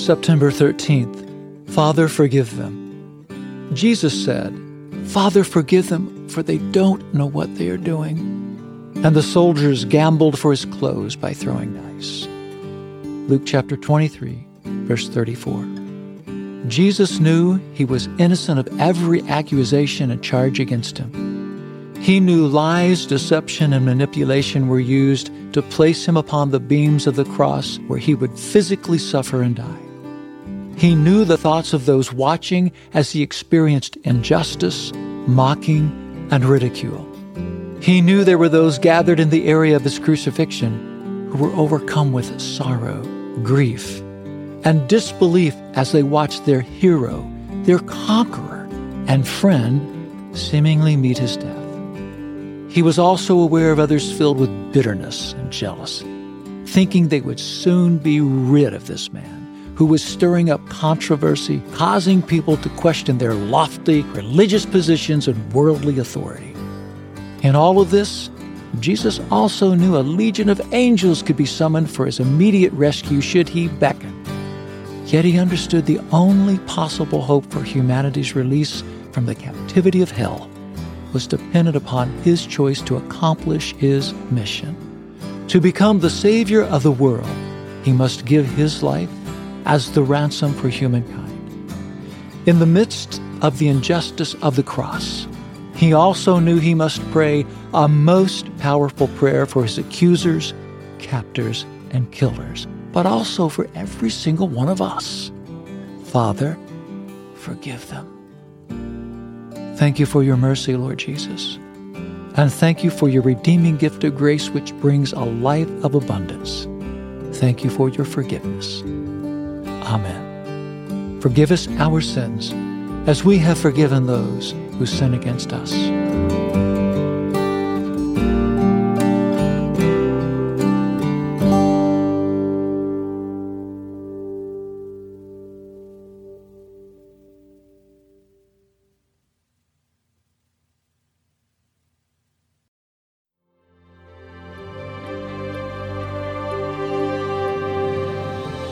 September 13th, Father, forgive them. Jesus said, Father, forgive them, for they don't know what they are doing. And the soldiers gambled for his clothes by throwing dice. Luke chapter 23, verse 34. Jesus knew he was innocent of every accusation and charge against him. He knew lies, deception, and manipulation were used to place him upon the beams of the cross where he would physically suffer and die. He knew the thoughts of those watching as he experienced injustice, mocking, and ridicule. He knew there were those gathered in the area of his crucifixion who were overcome with sorrow, grief, and disbelief as they watched their hero, their conqueror, and friend seemingly meet his death. He was also aware of others filled with bitterness and jealousy, thinking they would soon be rid of this man who was stirring up controversy, causing people to question their lofty religious positions and worldly authority. In all of this, Jesus also knew a legion of angels could be summoned for his immediate rescue should he beckon. Yet he understood the only possible hope for humanity's release from the captivity of hell was dependent upon his choice to accomplish his mission. To become the Savior of the world, he must give his life as the ransom for humankind. In the midst of the injustice of the cross, he also knew he must pray a most powerful prayer for his accusers, captors, and killers, but also for every single one of us. Father, forgive them. Thank you for your mercy, Lord Jesus. And thank you for your redeeming gift of grace, which brings a life of abundance. Thank you for your forgiveness. Amen. Forgive us our sins as we have forgiven those who sin against us.